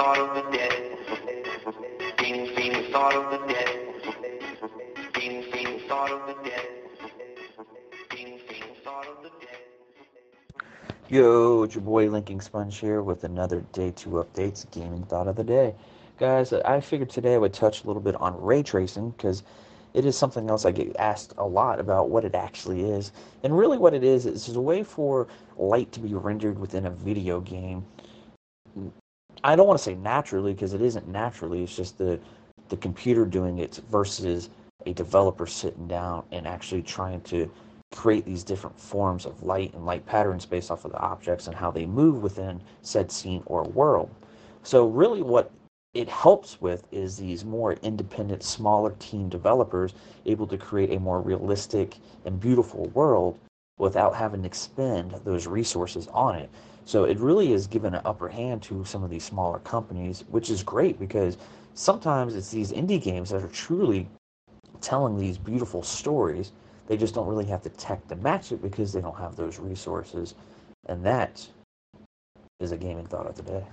thought of the dead. Being, the thought of the dead. Being, being thought of the dead. Yo, it's your boy Linking Sponge here with another Day 2 Updates Gaming Thought of the Day. Guys, I figured today I would touch a little bit on ray tracing because it is something else I get asked a lot about what it actually is. And really, what it is is a way for light to be rendered within a video game. I don't want to say naturally because it isn't naturally, it's just the, the computer doing it versus a developer sitting down and actually trying to create these different forms of light and light patterns based off of the objects and how they move within said scene or world. So, really, what it helps with is these more independent, smaller team developers able to create a more realistic and beautiful world without having to expend those resources on it. So it really is given an upper hand to some of these smaller companies, which is great because sometimes it's these indie games that are truly telling these beautiful stories. They just don't really have the tech to match it because they don't have those resources. And that is a gaming thought of the day.